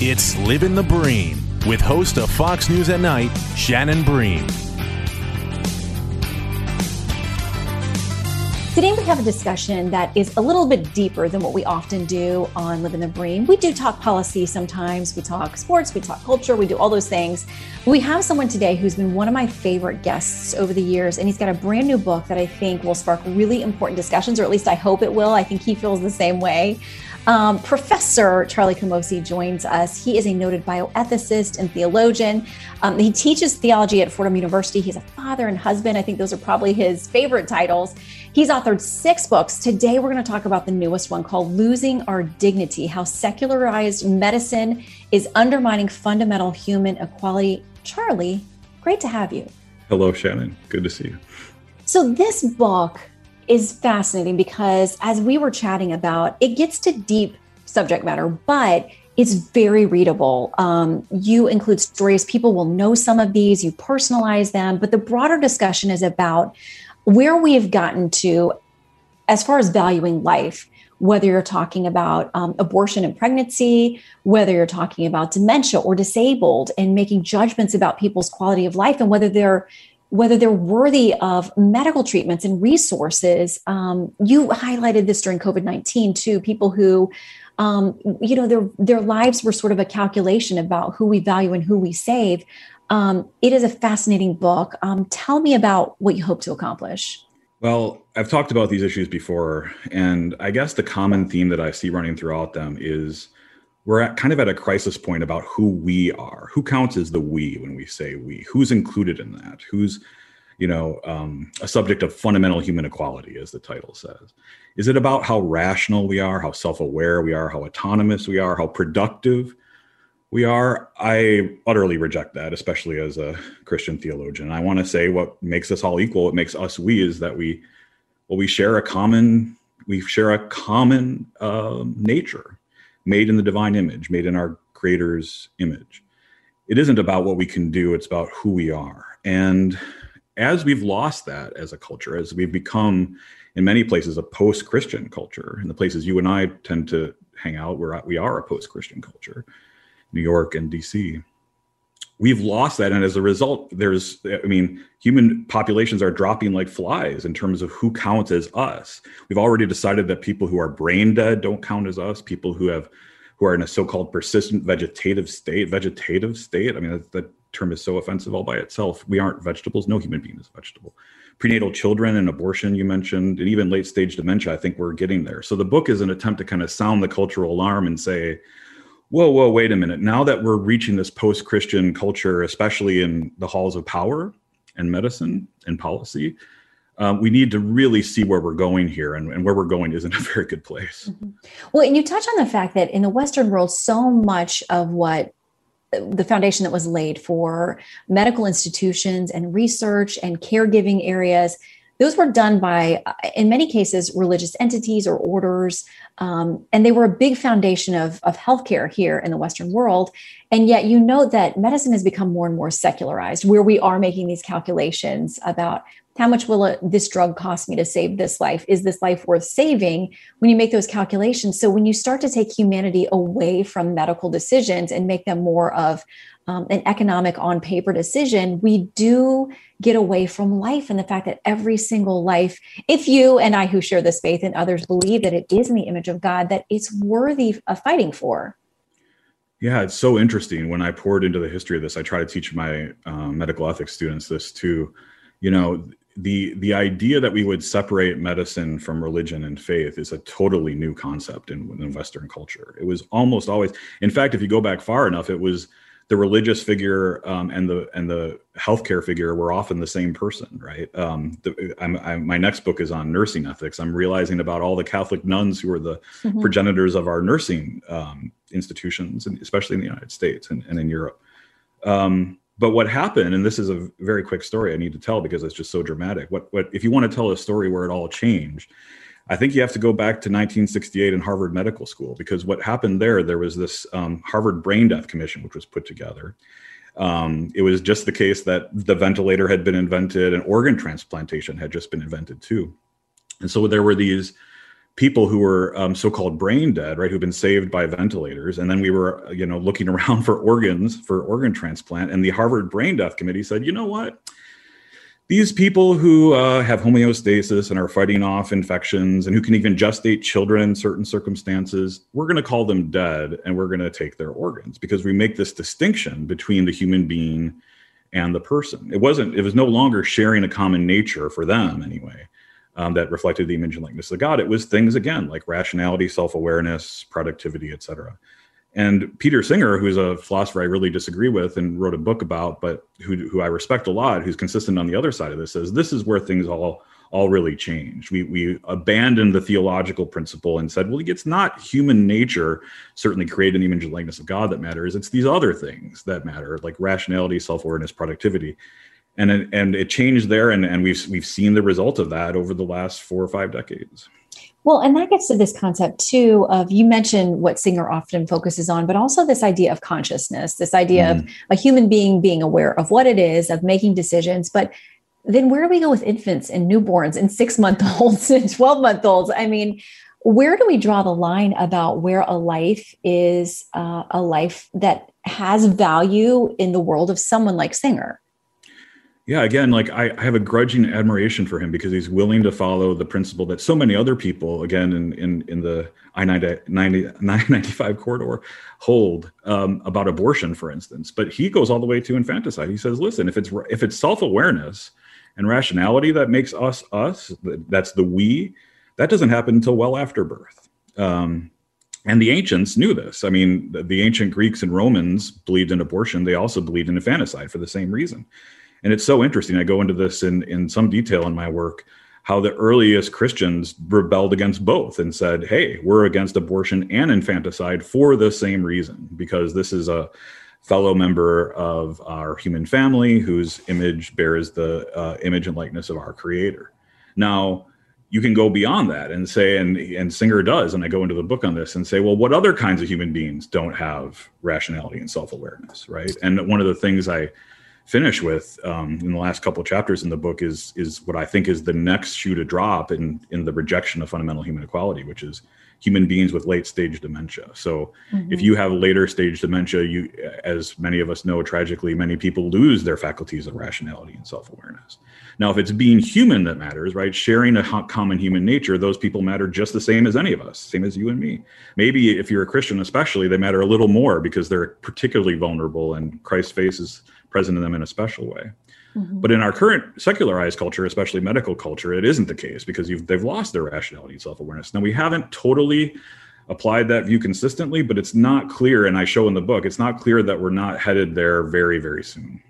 It's Living the Bream with host of Fox News at Night, Shannon Bream. Today we have a discussion that is a little bit deeper than what we often do on Living the Bream. We do talk policy sometimes, we talk sports, we talk culture, we do all those things. We have someone today who's been one of my favorite guests over the years, and he's got a brand new book that I think will spark really important discussions, or at least I hope it will. I think he feels the same way. Um, Professor Charlie Camosy joins us. He is a noted bioethicist and theologian. Um, he teaches theology at Fordham University. He's a father and husband. I think those are probably his favorite titles. He's authored six books. Today, we're going to talk about the newest one called Losing Our Dignity How Secularized Medicine is Undermining Fundamental Human Equality. Charlie, great to have you. Hello, Shannon. Good to see you. So, this book is fascinating because as we were chatting about, it gets to deep subject matter, but it's very readable. Um, you include stories, people will know some of these, you personalize them, but the broader discussion is about where we have gotten to as far as valuing life. Whether you're talking about um, abortion and pregnancy, whether you're talking about dementia or disabled, and making judgments about people's quality of life, and whether they're whether they're worthy of medical treatments and resources. Um, you highlighted this during COVID 19 too, people who, um, you know, their, their lives were sort of a calculation about who we value and who we save. Um, it is a fascinating book. Um, tell me about what you hope to accomplish. Well, I've talked about these issues before, and I guess the common theme that I see running throughout them is we're at kind of at a crisis point about who we are. Who counts as the we when we say we? Who's included in that? Who's, you know, um, a subject of fundamental human equality, as the title says? Is it about how rational we are, how self-aware we are, how autonomous we are, how productive we are? I utterly reject that, especially as a Christian theologian. I want to say what makes us all equal, what makes us we, is that we, well, we share a common, we share a common uh, nature made in the divine image, made in our creator's image. It isn't about what we can do, it's about who we are. And as we've lost that as a culture, as we've become in many places a post-Christian culture, in the places you and I tend to hang out, where we are a post-Christian culture, New York and DC. We've lost that, and as a result, there's, I mean, human populations are dropping like flies in terms of who counts as us. We've already decided that people who are brain dead don't count as us. People who have who are in a so-called persistent vegetative state, vegetative state. I mean, that, that term is so offensive all by itself. We aren't vegetables. No human being is vegetable. Prenatal children and abortion, you mentioned, and even late stage dementia, I think we're getting there. So the book is an attempt to kind of sound the cultural alarm and say, whoa, whoa, wait a minute. Now that we're reaching this post Christian culture, especially in the halls of power and medicine and policy, um, we need to really see where we're going here and, and, where we're going isn't a very good place mm-hmm. well and you touch on the fact that in the western world so much of what the foundation that was laid for medical institutions and research and caregiving areas those were done by in many cases religious entities or orders um, and they were a big foundation of, of healthcare here in the western world and yet you know that medicine has become more and more secularized where we are making these calculations about how much will it, this drug cost me to save this life? Is this life worth saving? When you make those calculations. So when you start to take humanity away from medical decisions and make them more of um, an economic on paper decision, we do get away from life and the fact that every single life, if you and I who share this faith and others believe that it is in the image of God, that it's worthy of fighting for. Yeah, it's so interesting. When I poured into the history of this, I try to teach my uh, medical ethics students this too. You know, the the idea that we would separate medicine from religion and faith is a totally new concept in, in Western culture. It was almost always, in fact, if you go back far enough, it was the religious figure um, and the and the healthcare figure were often the same person, right? Um, the, I'm, I'm, my next book is on nursing ethics. I'm realizing about all the Catholic nuns who were the mm-hmm. progenitors of our nursing um, institutions, and especially in the United States and, and in Europe. Um, but what happened, and this is a very quick story I need to tell because it's just so dramatic. What what if you want to tell a story where it all changed? I think you have to go back to 1968 in Harvard Medical School because what happened there, there was this um, Harvard Brain Death Commission, which was put together. Um, it was just the case that the ventilator had been invented and organ transplantation had just been invented too. And so there were these people who were um, so-called brain dead, right, who've been saved by ventilators, and then we were, you know, looking around for organs for organ transplant, and the Harvard Brain Death Committee said, you know what, these people who uh, have homeostasis and are fighting off infections and who can even gestate children in certain circumstances, we're going to call them dead and we're going to take their organs because we make this distinction between the human being and the person. It wasn't, it was no longer sharing a common nature for them anyway. Um, that reflected the image and likeness of God. It was things again like rationality, self-awareness, productivity, etc. And Peter Singer, who's a philosopher I really disagree with and wrote a book about, but who, who I respect a lot, who's consistent on the other side of this, says this is where things all all really changed. We we abandoned the theological principle and said, well, it's not human nature, certainly created in the image and likeness of God that matters. It's these other things that matter, like rationality, self-awareness, productivity. And and it changed there, and, and we've we've seen the result of that over the last four or five decades. Well, and that gets to this concept too of you mentioned what Singer often focuses on, but also this idea of consciousness, this idea mm. of a human being being aware of what it is, of making decisions. But then where do we go with infants and newborns and six month olds and 12 month olds? I mean, where do we draw the line about where a life is uh, a life that has value in the world of someone like Singer? Yeah again like I, I, have a grudging admiration for him because he's willing to follow the principle that so many other people again in in, in the i-95 corridor hold um, about abortion for instance but he goes all the way to infanticide he says listen if it's if it's self-awareness and rationality that makes us us that's the we that doesn't happen until well after birth um, and the ancients knew this. I mean, the, the ancient Greeks and Romans believed in abortion. They also believed in infanticide for the same reason. And it's so interesting. I go into this in, in some detail in my work how the earliest Christians rebelled against both and said, hey, we're against abortion and infanticide for the same reason, because this is a fellow member of our human family whose image bears the uh, image and likeness of our creator. Now, you can go beyond that and say, and, and Singer does, and I go into the book on this and say, well, what other kinds of human beings don't have rationality and self awareness, right? And one of the things I finish with um, in the last couple chapters in the book is is what I think is the next shoe to drop in in the rejection of fundamental human equality, which is human beings with late stage dementia. So mm-hmm. if you have later stage dementia, you as many of us know tragically many people lose their faculties of rationality and self-awareness. Now if it's being human that matters, right? Sharing a common human nature, those people matter just the same as any of us, same as you and me. Maybe if you're a Christian especially, they matter a little more because they're particularly vulnerable and Christ faces present in them in a special way. Mm-hmm. But in our current secularized culture, especially medical culture, it isn't the case because they've lost their rationality and self awareness. Now, we haven't totally applied that view consistently, but it's not clear, and I show in the book, it's not clear that we're not headed there very, very soon.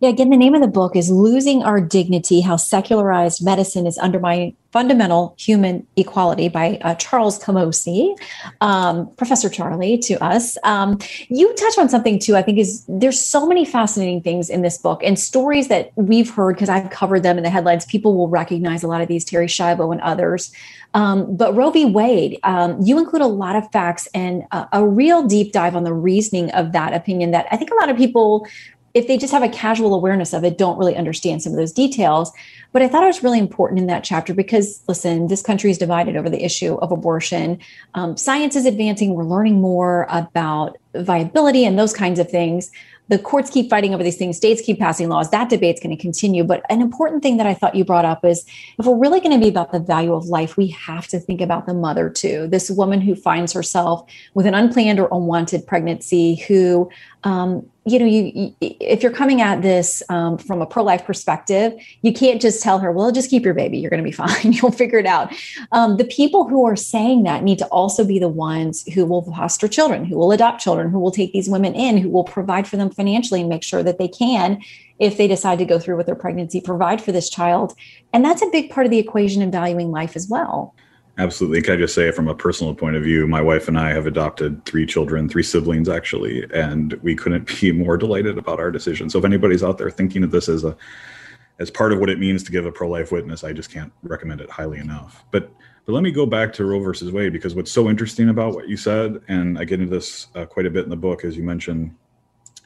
Yeah, again, the name of the book is Losing Our Dignity How Secularized Medicine is Undermining Fundamental Human Equality by uh, Charles Camosy, um, Professor Charlie to us. Um, you touch on something too, I think is there's so many fascinating things in this book and stories that we've heard because I've covered them in the headlines. People will recognize a lot of these, Terri Schiavo and others. Um, but Roe v. Wade, um, you include a lot of facts and a, a real deep dive on the reasoning of that opinion that I think a lot of people if they just have a casual awareness of it, don't really understand some of those details. But I thought it was really important in that chapter because, listen, this country is divided over the issue of abortion. Um, science is advancing. We're learning more about viability and those kinds of things the courts keep fighting over these things, states keep passing laws. That debate's going to continue. But an important thing that I thought you brought up is if we're really going to be about the value of life, we have to think about the mother too. This woman who finds herself with an unplanned or unwanted pregnancy, who, um, you know, you, you, if you're coming at this um, from a pro-life perspective, you can't just tell her, "Well, just keep your baby; you're going to be fine. You'll figure it out." Um, the people who are saying that need to also be the ones who will foster children, who will adopt children who will take these women in, who will provide for them financially and make sure that they can, if they decide to go through with their pregnancy, provide for this child. And that's a big part of the equation in valuing life as well. Absolutely. Can I just say, from a personal point of view, my wife and I have adopted three children, three siblings actually, and we couldn't be more delighted about our decision. So if anybody's out there thinking of this as a as part of what it means to give a pro-life witness, I just can't recommend it highly enough. But but let me go back to Roe versus Wade because what's so interesting about what you said, and I get into this uh, quite a bit in the book, as you mentioned,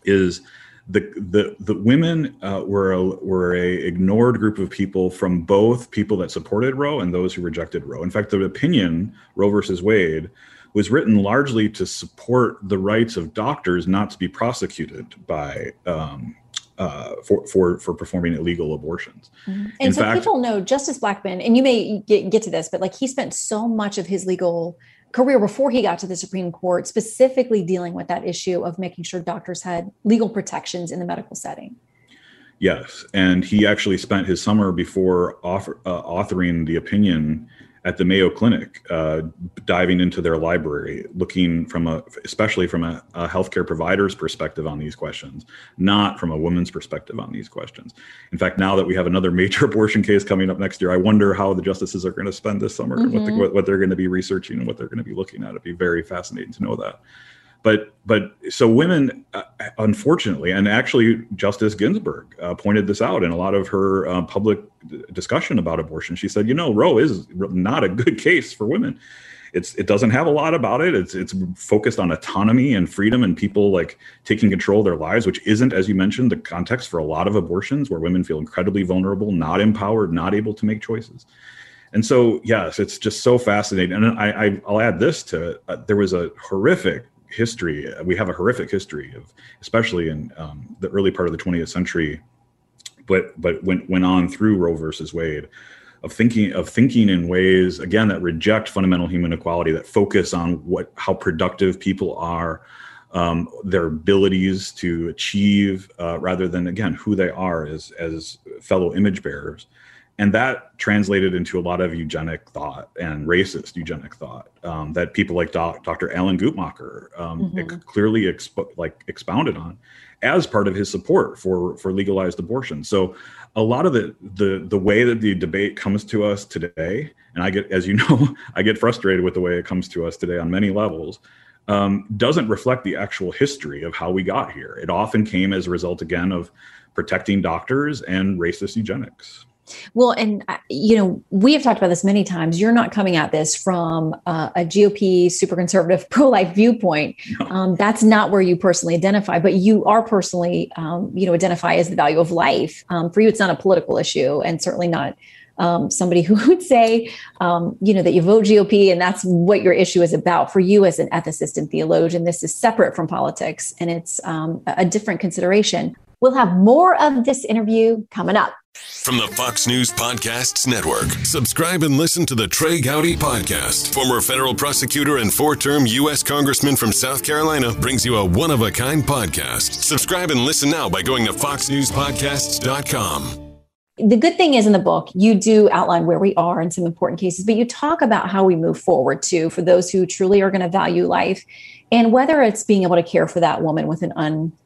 is the the the women uh, were a, were a ignored group of people from both people that supported Roe and those who rejected Roe. In fact, the opinion Roe versus Wade was written largely to support the rights of doctors not to be prosecuted by um, uh, for for for performing illegal abortions. Mm-hmm. And In so fact, people know Justice Blackmun, and you may get, get to this, but like he spent so much of his legal career before he got to the Supreme Court, specifically dealing with that issue of making sure doctors had legal protections in the medical setting. Yes, and he actually spent his summer before author, uh, authoring the opinion at the Mayo Clinic, uh, diving into their library, looking from a, especially from a, a, healthcare provider's perspective on these questions, not from a woman's perspective on these questions. In fact, now that we have another major abortion case coming up next year, I wonder how the justices are going to spend this summer, mm-hmm. what, the, what, what they're going to be researching and what they're going to be looking at. It'd be very fascinating to know that but but so women uh, unfortunately and actually justice ginsburg uh, pointed this out in a lot of her uh, public discussion about abortion. She said you know roe is not a good case for women. It's it doesn't have a lot about it. It's it's focused on autonomy and freedom and people like taking control of their lives which isn't as you mentioned the context for a lot of abortions where women feel incredibly vulnerable not empowered not able to make choices. And so yes it's just so fascinating. And i, I will add this to uh, there was a horrific history. We have a horrific history of, especially in um, the early part of the 20th century, but but went went on through Roe versus Wade, of thinking of thinking in ways again that reject fundamental human equality, that focus on what how productive people are, um, their abilities to achieve, uh, rather than again who they are as as fellow image bearers and that translated into a lot of eugenic thought and racist eugenic thought um, that people like doc, Dr. Alan Guttmacher um, mm-hmm. clearly expo- like expounded on as part of his support for for legalized abortion. So a lot of the the the way that the debate comes to us today, and I get as you know, I get frustrated with the way it comes to us today on many levels. Um, doesn't reflect the actual history of how we got here. It often came as a result, again, of protecting doctors and racist eugenics. Well, and uh, you know, we have talked about this many times. You're not coming at this from uh, a GOP super conservative pro life viewpoint. Um, that's not where you personally identify, but you are personally, um, you know, identify as the value of life. Um, for you, it's not a political issue, and certainly not um, somebody who would say, um, you know, that you vote GOP and that's what your issue is about. For you as an ethicist and theologian, this is separate from politics and it's um, a different consideration. We'll have more of this interview coming up. From the Fox News Podcasts Network, subscribe and listen to the Trey Gowdy Podcast. Former federal prosecutor and four term U.S. Congressman from South Carolina brings you a one of a kind podcast. Subscribe and listen now by going to FoxNewsPodcasts.com. The good thing is in the book, you do outline where we are in some important cases, but you talk about how we move forward too for those who truly are going to value life and whether it's being able to care for that woman with an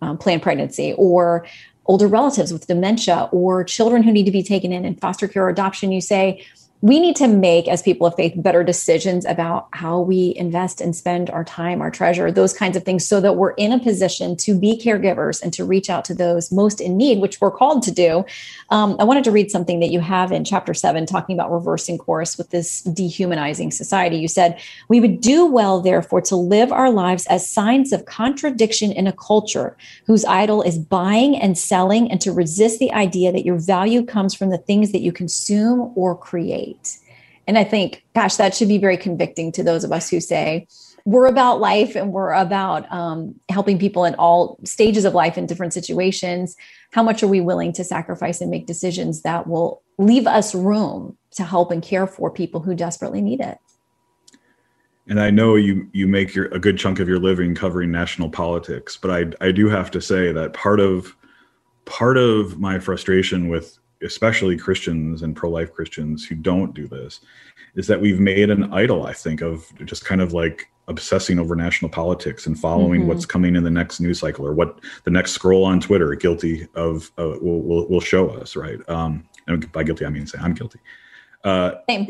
unplanned pregnancy or older relatives with dementia or children who need to be taken in in foster care or adoption, you say, we need to make as people of faith better decisions about how we invest and spend our time our treasure those kinds of things so that we're in a position to be caregivers and to reach out to those most in need which we're called to do. Um, i wanted to read something that you have in chapter 7 talking about reversing course with this dehumanizing society. You said we would do well therefore to live our lives as signs of contradiction in a culture whose idol is buying and selling and to resist the idea that your value comes from the things that you consume or create and I think, gosh, that should be very convicting to those of us who say, we're about life and we're about um, helping people in all stages of life in different situations. How much are we willing to sacrifice and make decisions that will leave us room to help and care for people who desperately need it? And I know you you make your a good chunk of your living covering national politics, but I I do have to say that part of part of my frustration with especially Christians and pro life Christians who don't do this, is that we've made an idol, I think, of just kind of like obsessing over national politics and following mm-hmm. what's coming in the next news cycle or what the next scroll on Twitter guilty of uh, will, will, will show us, right? Um, and by guilty, I mean say I'm guilty. Uh, Same.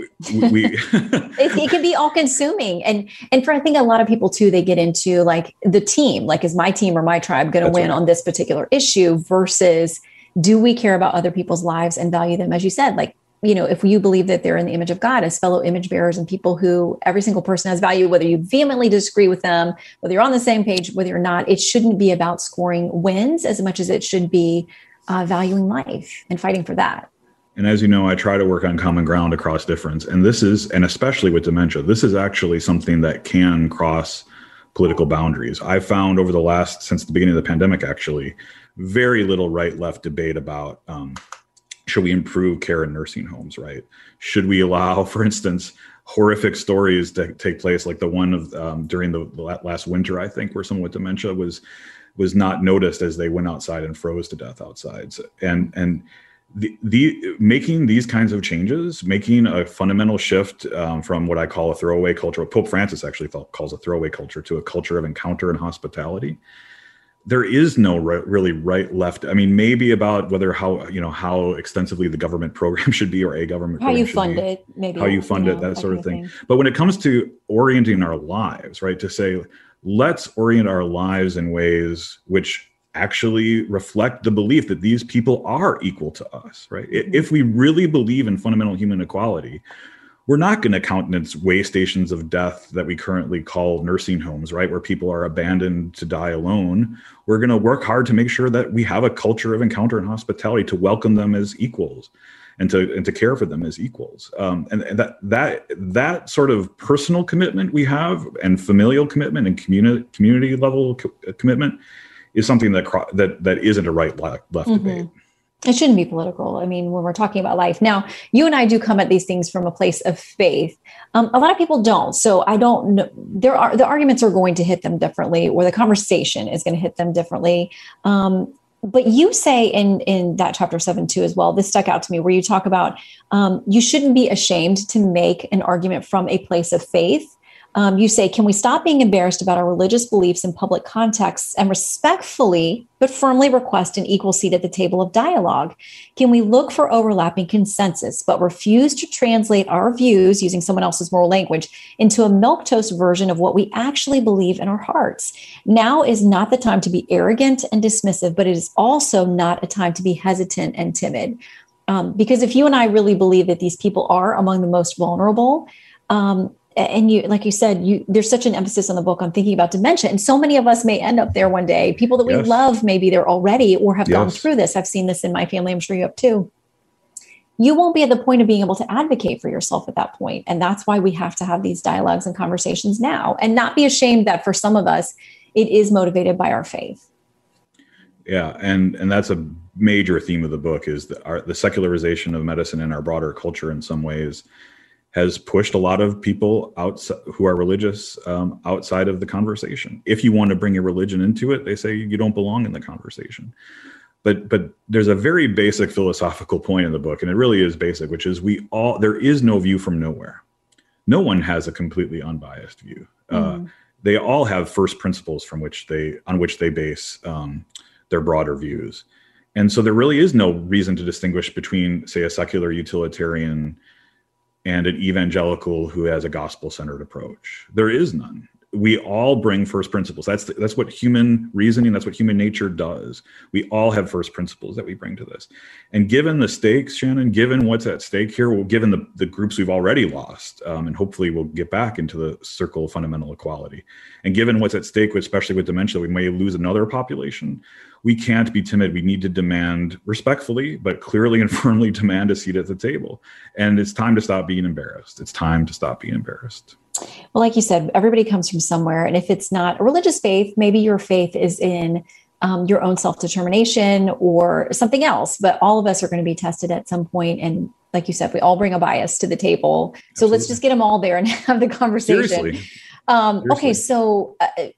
we, it, it, can be all consuming, and and for I think a lot of people too, they get into like the team, like is my team or my tribe going to win right. on this particular issue versus do we care about other people's lives and value them, as you said, like you know, if you believe that they're in the image of God as fellow image bearers and people who every single person has value, whether you vehemently disagree with them, whether you're on the same page, whether you're not, it shouldn't be about scoring wins as much as it should be uh, valuing life and fighting for that. And as you know, I try to work on common ground across difference. And this is, and especially with dementia, this is actually something that can cross political boundaries. I found over the last, since the beginning of the pandemic, actually, very little right left debate about um, should we improve care in nursing homes, right? Should we allow, for instance, horrific stories to take place like the one of um, during the, last winter, I think, where someone with dementia was was not noticed as they went outside and froze to death outside. And and the, the making these kinds of changes, making a fundamental shift um, from what I call a throwaway culture, Pope Francis actually calls a throwaway culture, to a culture of encounter and hospitality. There is no re- really right left. I mean, maybe about whether how you know how extensively the government program should be or a government how you fund be, it, maybe how you fund you know, it, that, that sort of thing. thing. But when it comes to orienting our lives, right, to say let's orient our lives in ways which actually reflect the belief that these people are equal to us, right? Mm-hmm. If we really believe in fundamental human equality, we're not going to countenance way stations of death that we currently call nursing homes, right? Where people are abandoned to die alone. We're going to work hard to make sure that we have a culture of encounter and hospitality to welcome them as equals and to and to care for them as equals. Um, and, and, that that that sort of personal commitment we have and familial commitment and community community level co- commitment is something that that that isn't a right left, left mm-hmm. debate. It shouldn't be political. I mean, when we're talking about life now, you and I do come at these things from a place of faith. Um, a lot of people don't. So I don't know. There are the arguments are going to hit them differently, or the conversation is going to hit them differently. Um, but you say in in that chapter seven too as well. This stuck out to me, where you talk about um, you shouldn't be ashamed to make an argument from a place of faith um, you say, can we stop being embarrassed about our religious beliefs in public contexts and respectfully but firmly request an equal seat at the table of dialogue? Can we look for overlapping consensus but refuse to translate our views using someone else's moral language into a milquetoast version of what we actually believe in our hearts? Now is not the time to be arrogant and dismissive, but it is also not a time to be hesitant and timid. Um, because if you and I really believe that these people are among the most vulnerable, um, and you like you said you there's such an emphasis on the book on thinking about dementia and so many of us may end up there one day. People that we yes. love maybe they're already or have yes. gone through this. I've seen this in my family i'm sure you have too. You won't be at the point of being able to advocate for yourself at that point and that's why we have to have these dialogues and conversations now and not be ashamed that for some of us it is motivated by our faith. Yeah and and that's a major theme of the book is the, our, the secularization of medicine in our broader culture in some ways has pushed a lot of people outside who are religious um, outside of the conversation. If you want to bring your religion into it, they say you don't belong in the conversation. But but there's a very basic philosophical point in the book, and it really is basic, which is we all there is no view from nowhere. No one has a completely unbiased view. Mm. Uh, mm-hmm. they all have first principles from which they on which they base um, their broader views. And so there really is no reason to distinguish between, say, a secular utilitarian and an evangelical who has a gospel centered approach. There is none. We all bring first principles. That's that's what human reasoning, that's what human nature does. We all have first principles that we bring to this. And given the stakes, Shannon, given what's at stake here, well, given the, the groups we've already lost, um, and hopefully we'll get back into the circle of fundamental equality. And given what's at stake, especially with dementia, we may lose another population we can't be timid. We need to demand respectfully, but clearly and firmly demand a seat at the table. And it's time to stop being embarrassed. It's time to stop being embarrassed. Well, like you said, everybody comes from somewhere. And if it's not a religious faith, maybe your faith is in um, your own self determination or something else. But all of us are going to be tested at some point. And like you said, we all bring a bias to the table. So Absolutely. let's just get them all there and have the conversation. Seriously. Um, Seriously. Okay, so uh,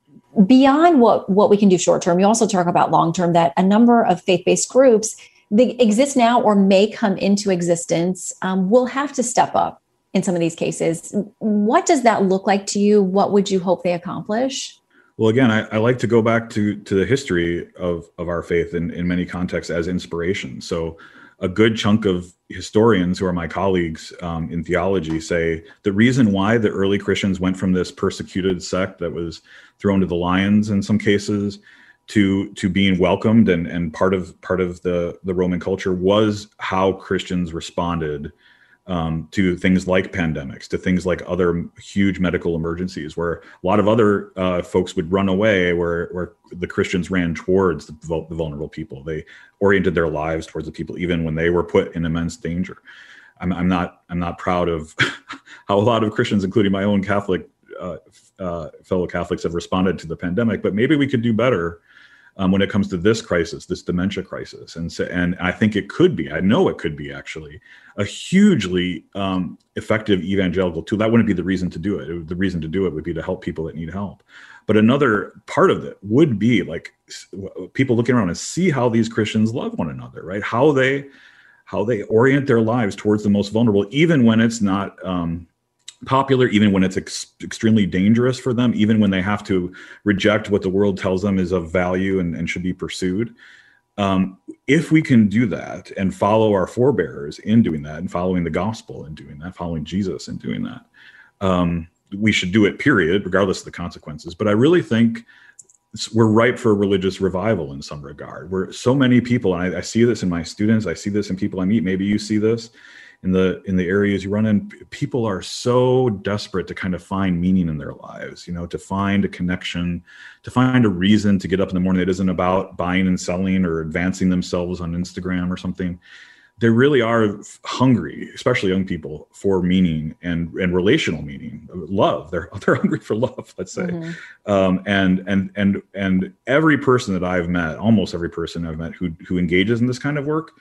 beyond what what we can do short term you also talk about long term that a number of faith-based groups that exist now or may come into existence um, will have to step up in some of these cases. What does that look like to you? What would you hope they accomplish? Well, again, I, I, like to go back to to the history of of our faith in, in many contexts as inspiration. So, a good chunk of historians who are my colleagues um, in theology say the reason why the early Christians went from this persecuted sect that was thrown to the lions in some cases to to being welcomed and and part of part of the the Roman culture was how Christians responded um, to things like pandemics, to things like other huge medical emergencies, where a lot of other uh, folks would run away, where where the Christians ran towards the, the, vulnerable people. They oriented their lives towards the people, even when they were put in immense danger. I'm, I'm not I'm not proud of how a lot of Christians, including my own Catholic uh, uh, fellow Catholics, have responded to the pandemic. But maybe we could do better um, when it comes to this crisis, this dementia crisis. And so, and I think it could be, I know it could be actually a hugely um, effective evangelical tool. That wouldn't be the reason to do it. it. The reason to do it would be to help people that need help. But another part of it would be like people looking around and see how these Christians love one another, right? How they, how they orient their lives towards the most vulnerable, even when it's not um, popular even when it's ex- extremely dangerous for them even when they have to reject what the world tells them is of value and, and should be pursued. Um, if we can do that and follow our forebears in doing that and following the gospel and doing that following jesus and doing that um, we should do it period regardless of the consequences. But i really think we're ripe for a religious revival in some regard where so many people and I, I see this in my students i see this in people i meet maybe you see this in the in the areas you run in people are so desperate to kind of find meaning in their lives you know to find a connection to find a reason to get up in the morning that isn't about buying and selling or advancing themselves on instagram or something. They really are hungry especially young people for meaning and and relational meaning love. They're they're hungry for love let's say. Mm-hmm. um, and and and and every person that i've met almost every person i've met who who engages in this kind of work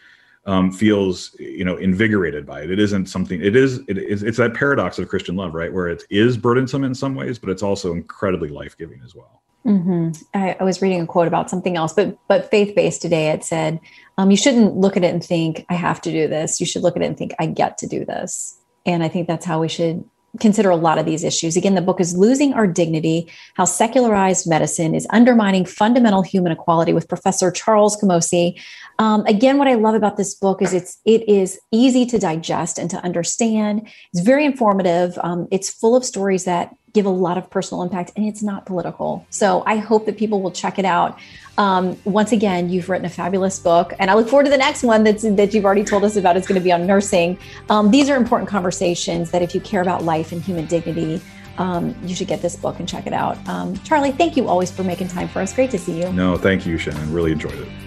um, feels you know invigorated by it. It isn't something. It is. It is. It's that paradox of Christian love, right? Where it is burdensome in some ways, but it's also incredibly life giving as well. Mm-hmm. I, I, was reading a quote about something else, but but faith based today. It said um, you shouldn't look at it and think I have to do this. You should look at it and think I get to do this. And I think that's how we should consider a lot of these issues. Again, the book is Losing Our Dignity How Secularized Medicine is Undermining Fundamental Human Equality with Professor Charles Camosy. Um, again, what I love about this book is it's it is easy to digest and to understand. It's very informative. Um, it's full of stories that give a lot of personal impact and it's not political. So I hope that people will check it out. Um, once again, you've written a fabulous book, and I look forward to the next one that's that you've already told us about. It's going to be on nursing. Um, these are important conversations that if you care about life and human dignity, um, you should get this book and check it out. Um, Charlie, thank you always for making time for us. Great to see you. No, thank you, Shannon. Really enjoyed it.